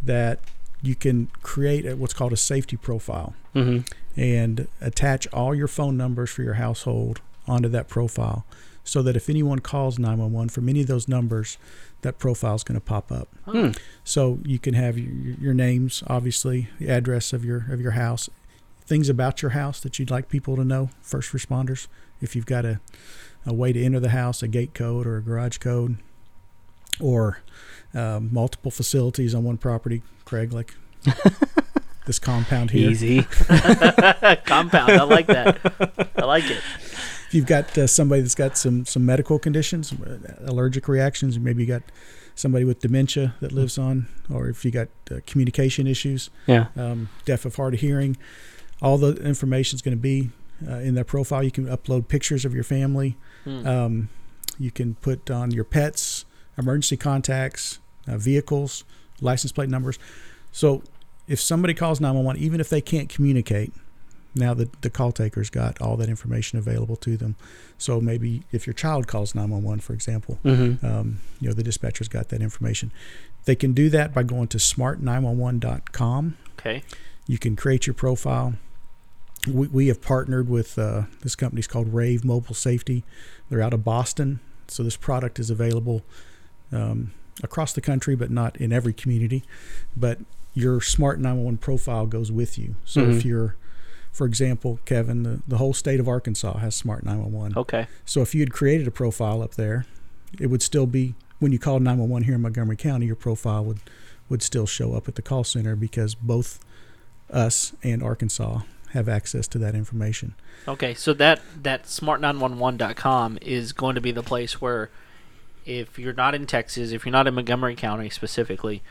that you can create a, what's called a safety profile Mm-hmm. and attach all your phone numbers for your household onto that profile, so that if anyone calls 911 from any of those numbers, that profile is going to pop up. Hmm. So you can have your, your names, obviously, the address of your of your house, things about your house that you'd like people to know, first responders. If you've got a, a way to enter the house, a gate code or a garage code, or um, multiple facilities on one property, Craig, like this compound here. Easy. Compound. I like that. I like it. If you've got uh, somebody that's got some some medical conditions, uh, allergic reactions, maybe you got somebody with dementia that lives on, or if you got uh, communication issues, Yeah. um, deaf of hard of hearing, all the information is going to be uh, in that profile. You can upload pictures of your family. Hmm. Um, you can put on your pets, emergency contacts, uh, vehicles, license plate numbers. So if somebody calls 911, even if they can't communicate, now the, the call taker's got all that information available to them. So maybe if your child calls 911, for example, Mm-hmm. um, you know, the dispatcher's got that information. They can do that by going to smart911.com. okay. You can create your profile. We, we have partnered with uh, this company's called Rave Mobile Safety. They're out of Boston, so this product is available um, across the country, but not in every community. But your Smart 911 profile goes with you. So if Mhm. you're, for example, Kevin, the, the whole state of Arkansas has Smart 911. Okay. So if you had created a profile up there, it would still be when you called 911 here in Montgomery County, your profile would would still show up at the call center because both us and Arkansas have access to that information. Okay, so that that smart911.com is going to be the place where if you're not in Texas, if you're not in Montgomery County specifically,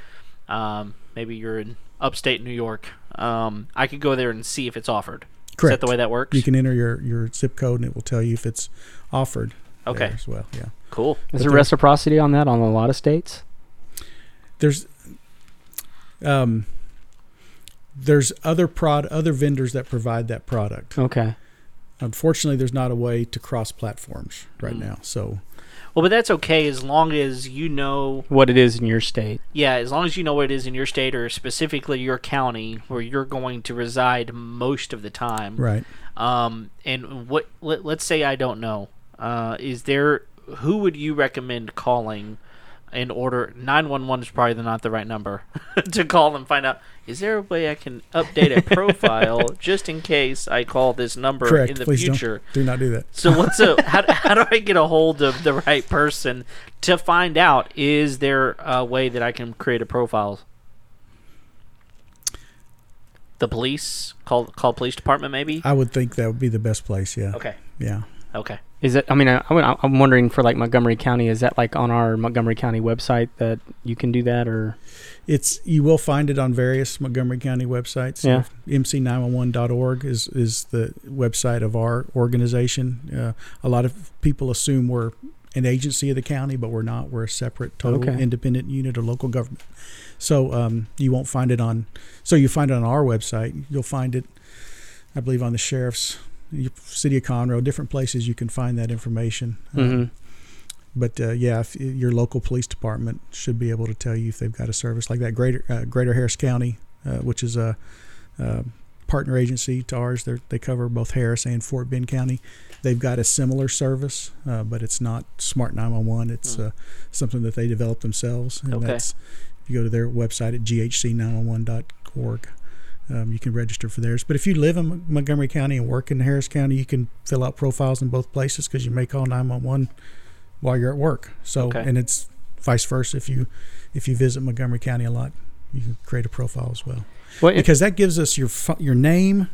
um, maybe you're in upstate New York, um, I could go there and see if it's offered. Correct. Is that the way that works? You can enter your, your zip code and it will tell you if it's offered there okay, as well. Yeah. cool. Is But there there- reciprocity on that on a lot of states? There's um there's other prod other vendors that provide that product. Okay. unfortunately, there's not a way to cross platforms right Mm. now. So Well, but that's okay as long as you know. What it is in your state. Yeah, as long as you know what it is in your state or specifically your county where you're going to reside most of the time. right. Um, and what let, let's say I don't know. Uh, is there who would you recommend calling in order? Nine one one is probably not the right number to call and find out. Is there a way I can update a profile just in case I call this number Correct. in the Please future? don't do not do that. So what's a how, how do I get a hold of the right person to find out is there a way that I can create a profile? The police call call police department maybe. I would think that would be the best place. Yeah. Okay. Yeah. Okay. Is it? I mean, I, I'm wondering for like Montgomery County. Is that like on our Montgomery County website that you can do that, or It's you will find it on various Montgomery County websites. Yeah. MC911.org is is the website of our organization. Uh, a lot of people assume we're an agency of the county, but we're not. We're a separate, total Okay. independent unit of local government. So um, you won't find it on. So you find it on our website. You'll find it, I believe, on the sheriff's, city of Conroe, different places. You can find that information. Um, Mhm. but uh, yeah, if your local police department should be able to tell you if they've got a service like that. Greater uh, Greater Harris County, uh, which is a, uh partner agency to ours, they they cover both Harris and Fort Bend County. They've got a similar service, uh, but it's not Smart 911. It's uh, something that they developed themselves, and Okay. that's if you go to their website at ghc911.org. Um, you can register for theirs. But if you live in Montgomery County and work in Harris County, you can fill out profiles in both places because you may call 911 while you're at work. So, Okay. and it's vice versa. If you if you visit Montgomery County a lot, you can create a profile as well well, because that gives us your your name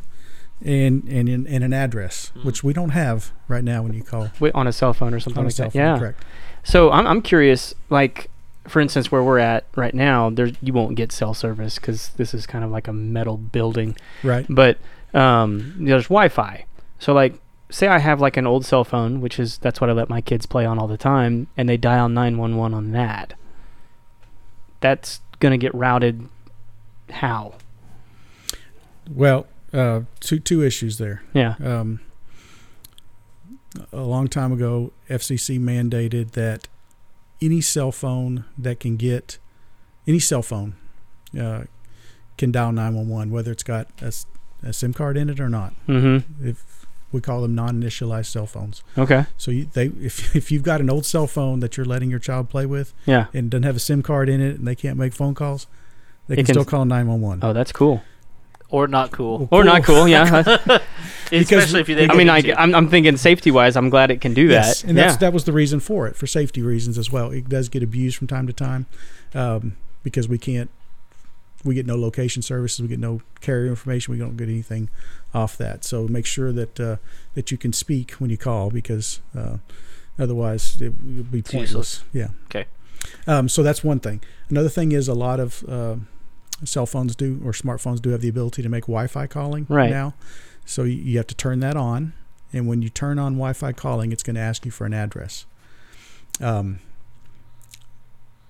and and and an address, Mm. which we don't have right now when you call wait, on a cell phone or something on a like cell that. phone. Yeah. Correct. So I'm I'm curious, like for instance, where we're at right now, there you won't get cell service because this is kind of like a metal building, Right. but um, there's Wi-Fi. So like, say I have like an old cell phone, which is that's what I let my kids play on all the time, and they dial 911 on that. That's gonna get routed. How? Well, uh, two two issues there. Yeah. Um, a long time ago, FCC mandated that any cell phone that can get any cell phone uh, can dial 911, whether it's got a SIM card in it or not. Mm-hmm. If we call them non-initialized cell phones. Okay. So you, they, if if you've got an old cell phone that you're letting your child play with Yeah. and doesn't have a SIM card in it, and they can't make phone calls, they can, can- still call 911. Oh, that's cool. Or not cool. Or not cool. Yeah. That's- Especially if you think I mean, I, I'm, I'm thinking safety wise, I'm glad it can do Yes, that. and yeah. that was the reason for it, for safety reasons as well. It does get abused from time to time um, because we can't, we get no location services, we get no carrier information, we don't get anything off that. So make sure that uh, that you can speak when you call because uh, otherwise it will be pointless. Yeah. Okay. Um, so that's one thing. Another thing is a lot of uh, cell phones do or smartphones do have the ability to make Wi-Fi calling Right. now. So you, have to turn that on, and when you turn on Wi-Fi calling, it's going to ask you for an address. Um,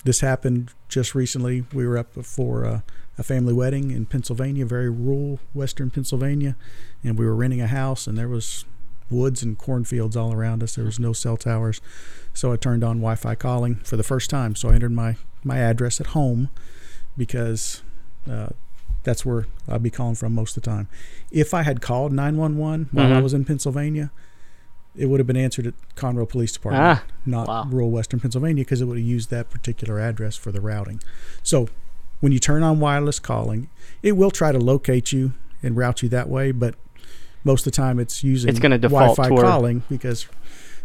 this happened just recently. We were up for uh, a family wedding in Pennsylvania, very rural western Pennsylvania, and we were renting a house, and there was woods and cornfields all around us. There was no cell towers, so I turned on Wi-Fi calling for the first time. So I entered my my address at home because uh, that's where I'll be calling from most of the time. If I had called 911 while I Mhm. was in Pennsylvania, it would have been answered at Conroe Police Department, Ah. not Wow. rural Western Pennsylvania, because it would have used that particular address for the routing. So when you turn on wireless calling, it will try to locate you and route you that way, but most of the time it's using It's gonna default Wi-Fi toward- calling because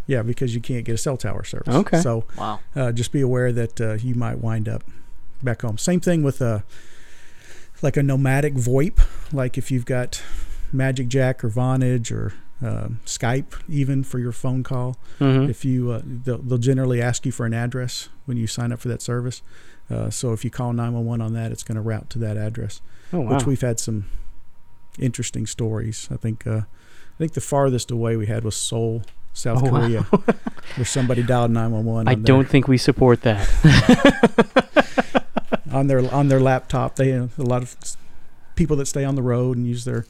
yeah, because you can't get a cell tower service. Okay. So wow. uh, just be aware that uh, you might wind up back home. Same thing with a like a nomadic VoIP. Like if you've got Magic Jack or Vonage or uh, Skype, even for your phone call, Mhm. if you uh, they'll, they'll generally ask you for an address when you sign up for that service. Uh, so if you call 911 on that, it's going to route to that address. Oh wow. Which we've had some interesting stories. I think uh, I think the farthest away we had was Seoul, South Oh, wow. Korea, where somebody dialed 911. I on don't think we support that. on their on their laptop. They uh, a lot of people that stay on the road and use their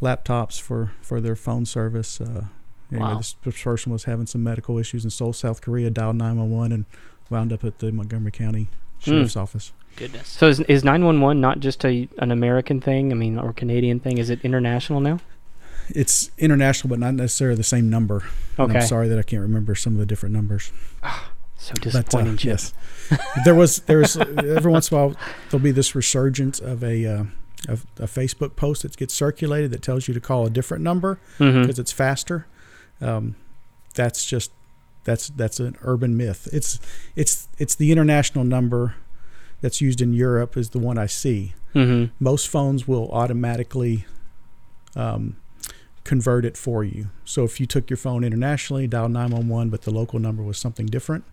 laptops for for their phone service. Uh, anyway, Wow. this, this person was having some medical issues in Seoul, South Korea. Dialed 911 and wound up at the Montgomery County Sheriff's Office. Goodness. So is is nine one one not just a an American thing? I mean, or Canadian thing? Is it international now? It's international, but not necessarily the same number. And Okay. I'm sorry that I can't remember some of the different numbers. So But, uh, disappointing. Yes, there was there was every once in a while there'll be this resurgence of a, uh, a a Facebook post that gets circulated that tells you to call a different number because it's faster. Um, that's just that's that's an urban myth. It's it's it's the international number that's used in Europe is the one I see. Mhm. Most phones will automatically um, convert it for you. So if you took your phone internationally, dial 911, but the local number was something different,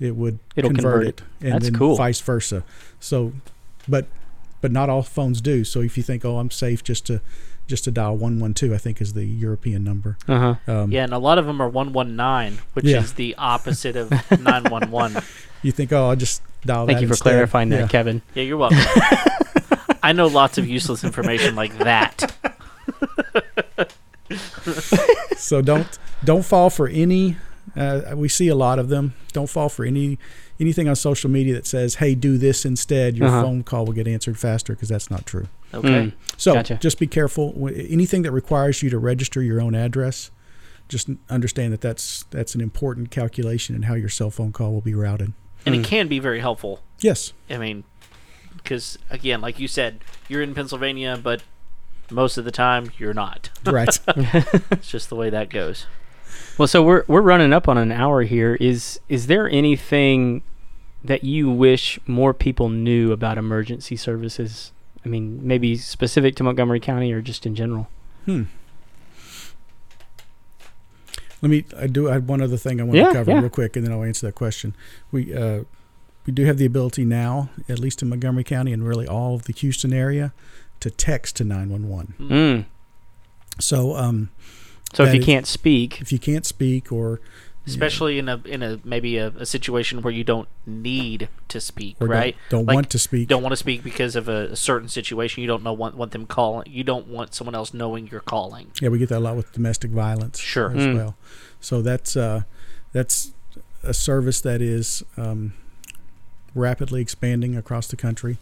it would It'll convert, convert it, and That's then cool. vice versa. So, but but not all phones do. So if you think, oh, I'm safe just to just to dial 112, I think is the European number. Uh huh. Um, Yeah, and a lot of them are 119, which Yeah. is the opposite of 911. You think, oh, I'll just dial Thank that you for instead. clarifying that, Kevin. Yeah, you're welcome. I know lots of useless information like that. so don't don't fall for any uh, we see a lot of them don't fall for any anything on social media that says hey do this instead your Uh-huh. phone call will get answered faster because that's not true Okay. Mm. so Gotcha. just be careful Wh- anything that requires you to register your own address just understand that that's that's an important calculation in how your cell phone call will be routed And Mm. it can be very helpful. yes I mean, because, again, like you said, you're in Pennsylvania, but most of the time you're not. right It's just the way that goes. Well, so we're we're running up on an hour here. Is is there anything that you wish more people knew about emergency services? I mean, maybe specific to Montgomery County or just in general. hmm let me i do i have one other thing i want Yeah, to cover yeah. real quick and then i'll answer that question we uh we do have the ability now at least in montgomery county and really all of the houston area to text to 911 Mm. so um So if you is- can't speak, if you can't speak or Especially in a in a maybe a, a situation where you don't need to speak, or right? don't, don't Like, want to speak Don't want to speak because of a, a certain situation. You don't know want want them calling. You don't want someone else knowing you're calling. yeah we get that a lot with domestic violence Sure. as Mm. well so that's uh that's a service that is um rapidly expanding across the country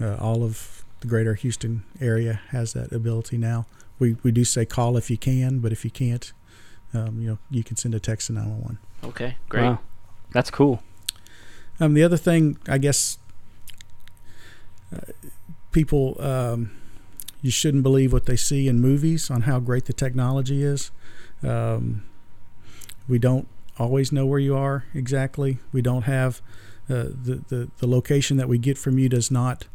uh, all of the greater houston area has that ability now we we do say call if you can but if you can't um, you know you can send a text to 911 Okay, great. wow, that's cool. Um, the other thing, I guess, uh, people, um, you shouldn't believe what they see in movies on how great the technology is. Um, we don't always know where you are exactly. We don't have uh, the, the the location that we get from you does not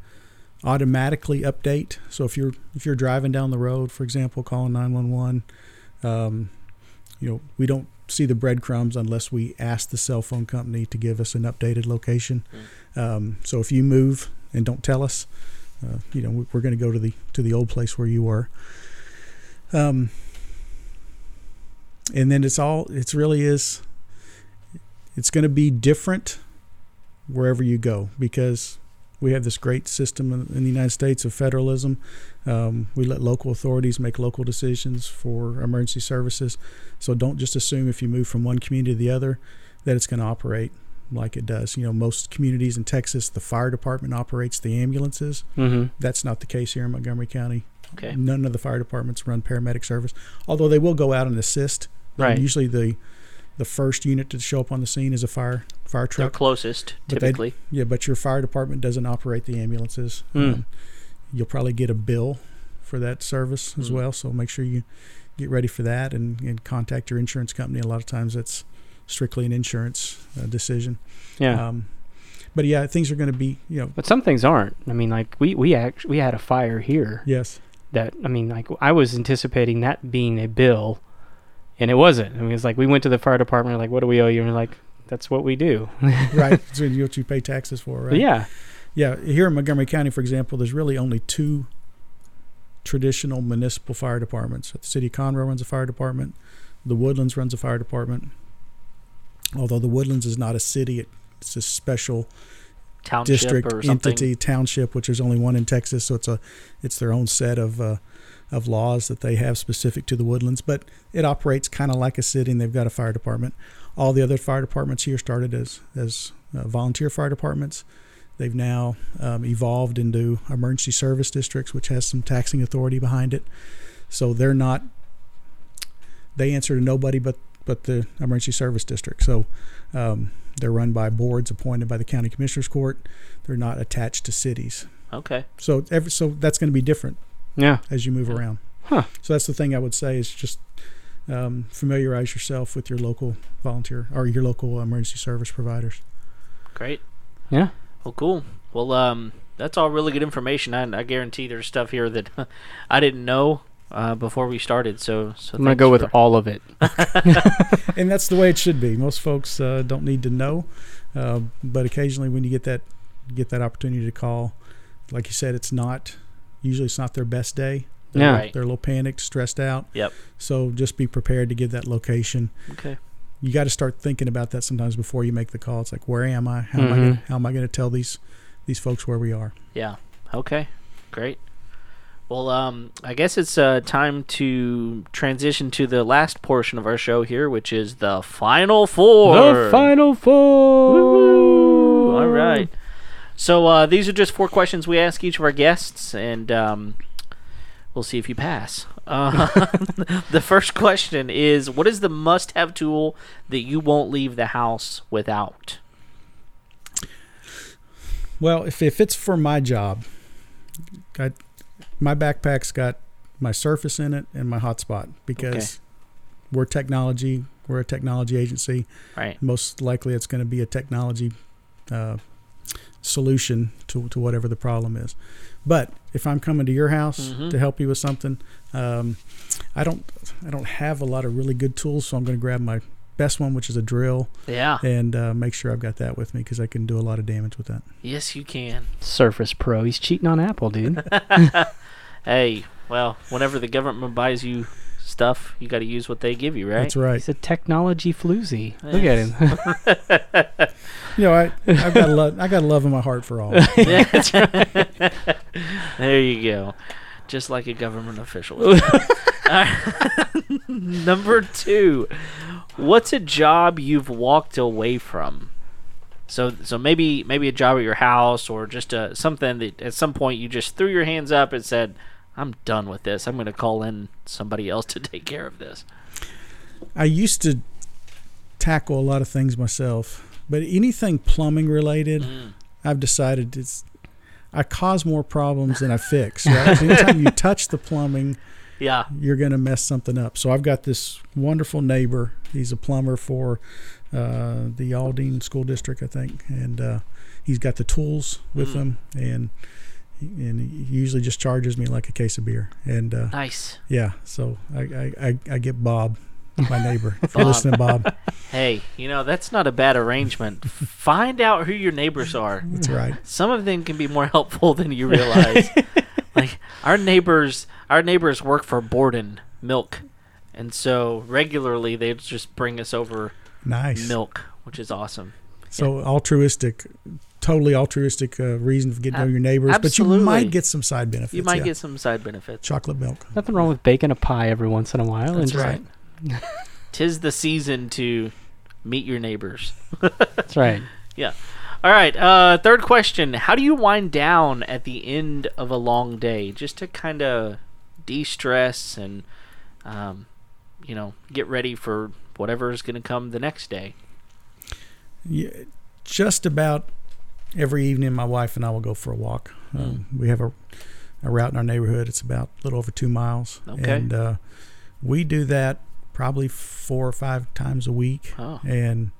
automatically update. So if you're if you're driving down the road, for example, calling nine one one, um, you know we don't see the breadcrumbs unless we ask the cell phone company to give us an updated location. Um, so if you move and don't tell us, uh, you know we- we're going to go to the to the old place where you were. Um, and then it's all it's really is. It's going to be different wherever you go because we have this great system in, in the United States of federalism. Um, we let local authorities make local decisions for emergency services. So don't just assume if you move from one community to the other that it's going to operate like it does. You know, most communities in Texas, the fire department operates the ambulances. Mm-hmm. That's not the case here in Montgomery County. Okay. None of the fire departments run paramedic service, although they will go out and assist. Right. Usually the the first unit to show up on the scene is a fire fire They're truck. closest But typically. Yeah, but your fire department doesn't operate the ambulances. Mm. Um, you'll probably get a bill for that service as Mm. well. So make sure you get ready for that and, and contact your insurance company. A lot of times it's strictly an insurance uh, decision. Yeah. Um, but yeah, things are going to be, you know, but some things aren't. I mean, like we we act we had a fire here yes, that I mean, like I was anticipating that being a bill, and it wasn't. I mean, it's like we went to the fire department, like, what do we owe you? And we're like, that's what we do. right. So you what you pay taxes for, right? But yeah. Yeah, here in Montgomery County, for example, there's really only two traditional municipal fire departments. The city of Conroe runs a fire department. The Woodlands runs a fire department. Although the Woodlands is not a city, it's a special Township district or entity township, which there's only one in Texas, so it's a it's their own set of uh, of laws that they have specific to the woodlands, but it operates kind of like a city, and they've got a fire department. All the other fire departments here started as as uh, volunteer fire departments. They've now um, evolved into emergency service districts, which has some taxing authority behind it. So they're not. They answer to nobody but but the emergency service district. So um, they're run by boards appointed by the county commissioners court. They're not attached to cities. Okay. So every, so that's going to be different Yeah. as you move around. Huh. So that's the thing I would say is just um, familiarize yourself with your local volunteer or your local emergency service providers. Great. Yeah. Well, cool. Well, um, that's all really good information. I, I guarantee there's stuff here that I didn't know uh, before we started. So, so I'm gonna thanks go with all of it. and that's the way it should be. Most folks uh, don't need to know, uh, but occasionally when you get that get that opportunity to call, like you said, it's not usually it's not their best day. Yeah. Right. They're a little panicked, stressed out. Yep. So just be prepared to give that location. Okay. You got to start thinking about that sometimes before you make the call. It's like, where am I? How am I? Gonna, how am I going to tell these these folks where we are? Yeah. Okay. Great. Well, um, I guess it's uh, time to transition to the last portion of our show here, which is the final four. The final four. Woo! All right. So uh, these are just four questions we ask each of our guests, and um, we'll see if you pass. Uh, the first question is: What is the must-have tool that you won't leave the house without? Well, if, if it's for my job, I, my backpack's got my Surface in it and my hotspot because Okay. we're technology. We're a technology agency. Right. Most likely, it's going to be a technology uh, solution to, to whatever the problem is. But if I'm coming to your house Mhm. to help you with something, um, I don't I don't have a lot of really good tools, so I'm going to grab my best one, which is a drill, Yeah. and uh, make sure I've got that with me because I can do a lot of damage with that. Yes, you can. Surface Pro. He's cheating on Apple, dude. Hey, well, whenever the government buys you stuff, you got to use what they give you, right? That's right. He's a technology floozy. Look at him. You know, I I've got love I got love in my heart for all. Yeah, that's right. there you go. Just like a government official. would do. Number two, what's a job you've walked away from? So, so maybe maybe a job at your house or just uh something that at some point you just threw your hands up and said, "I'm done with this. I'm going to call in somebody else to take care of this." I used to tackle a lot of things myself, but anything plumbing related, Mm. I've decided it's I cause more problems than I fix. Right? So anytime you touch the plumbing, Yeah. you're going to mess something up. So I've got this wonderful neighbor. He's a plumber for uh, the Aldine School District, I think, and uh, he's got the tools with Mm. him, and and he usually just charges me like a case of beer. And uh, Nice. yeah, so I, I, I, I get Bob, my neighbor. If you're Bob. listening, Bob, Hey, you know that's not a bad arrangement. Find out who your neighbors are. that's right. some of them can be more helpful than you realize. like our neighbors, our neighbors work for Borden Milk, and so regularly they just bring us over Nice. milk, which is awesome. So altruistic, totally altruistic uh, reason for getting to know your neighbors, but you might get some side benefits. You might yeah. get some side benefits. chocolate milk. Nothing wrong with baking a pie every once in a while. That's and just- right. Tis the season to meet your neighbors. That's right. Yeah. All right. Uh, third question: How do you wind down at the end of a long day, just to kind of de-stress and, um, you know, get ready for whatever is going to come the next day? Yeah, just about every evening, my wife and I will go for a walk. Um, we have a, a route in our neighborhood. It's about a little over two miles, Okay. and uh, we do that probably four or five times a week. Oh, And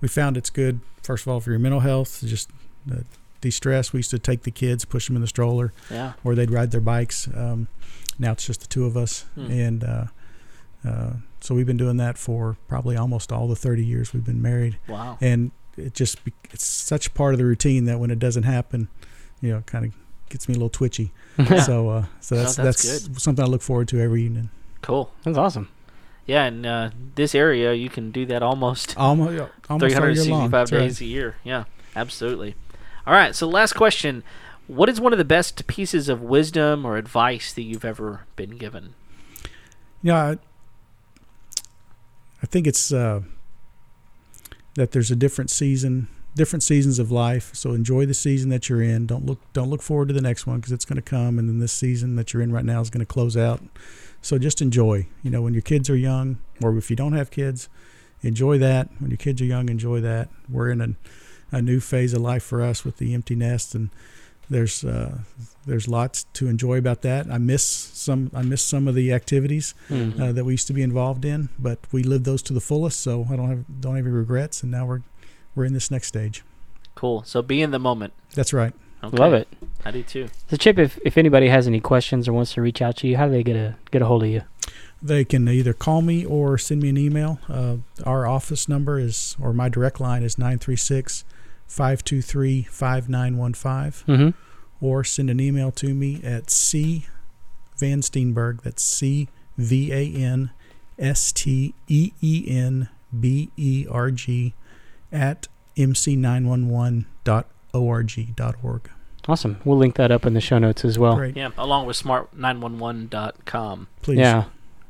we found it's good. First of all, for your mental health, just uh, de-stress. We used to take the kids, push them in the stroller, yeah. or they'd ride their bikes. Um, now it's just the two of us, Hmm. and uh, uh, so we've been doing that for probably almost all the 30 years we've been married Wow. and it just it's such part of the routine that when it doesn't happen, you know, it kind of gets me a little twitchy. Yeah. So, uh, so No, that's that's that's, something I look forward to every evening. Cool. That's awesome. Yeah, in uh, this area, you can do that almost Almost, almost all year long. 365 That's right. days a year. Yeah, absolutely. All right. So last question: What is one of the best pieces of wisdom or advice that you've ever been given? Yeah, I, I think it's uh, that there's a different season, different seasons of life. So enjoy the season that you're in. Don't look don't look forward to the next one because it's going to come, and then this season that you're in right now is going to close out. So just enjoy. You know, when your kids are young, or if you don't have kids, enjoy that. When your kids are young, enjoy that. We're in a, a new phase of life for us with the empty nest, and there's uh, there's lots to enjoy about that. I miss some I miss some of the activities Mhm. uh, that we used to be involved in, but we lived those to the fullest. So I don't have don't have any regrets, and now we're we're in this next stage. Cool. So be in the moment. That's right. Okay. Love it. I do too. So Chip, if, if anybody has any questions or wants to reach out to you, how do they get a get a hold of you? They can either call me or send me an email. Uh, our office number is, or my direct line is 936 523 5915, Mm-hmm. or send an email to me at C VanSteenburg. That's C V A N S T E E N B E R G at mc911.org.org. Awesome. We'll link that up in the show notes as well. Great. Yeah, along with smart911.com. Please. Yeah,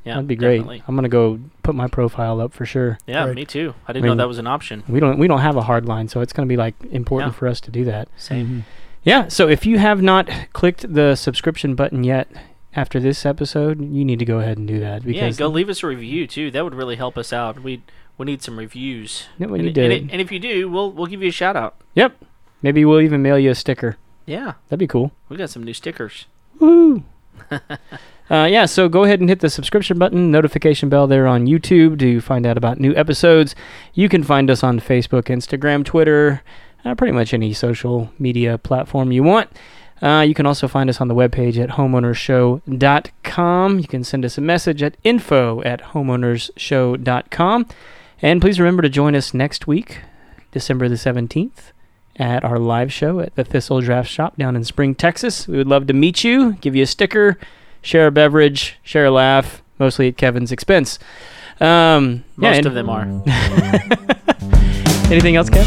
Yeah, that'd be great. definitely. I'm gonna go put my profile up for sure. Yeah, Right. me too. I didn't I mean- know that was an option. We don't we don't have a hard line, so it's gonna be like important Yeah. for us to do that. Same. Mhm. Yeah. So if you have not clicked the subscription button yet after this episode, you need to go ahead and do that Yeah, because go leave us a review too. That would really help us out. We we need some reviews. Yeah, we and, need to- and, it- and if you do, we'll we'll give you a shout out. Yep. Maybe we'll even mail you a sticker. Yeah, That'd be cool. we got some new stickers. Woo! uh, yeah, so go ahead and hit the subscription button, notification bell there on YouTube to find out about new episodes. You can find us on Facebook, Instagram, Twitter, uh, pretty much any social media platform you want. Uh, you can also find us on the webpage at homeownersshow.com. You can send us a message at info at homeownersshow.com. And please remember to join us next week, December the 17th, at our live show at the Thistle Draft Shop down in Spring, Texas. We would love to meet you, give you a sticker, share a beverage, share a laugh, mostly at Kevin's expense. Um, yeah, Most and- of them are. Anything else, Kev?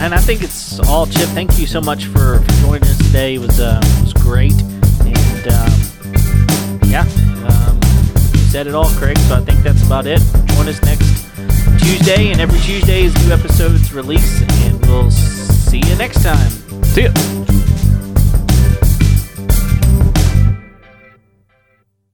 And I think it's all Chip. Thank you so much for, for joining us today. It was uh, it was great, and um, yeah, um, you said it all, Craig. So I think that's about it. Join us next Tuesday, and every Tuesday is new episodes release, and we'll see you next time. See ya.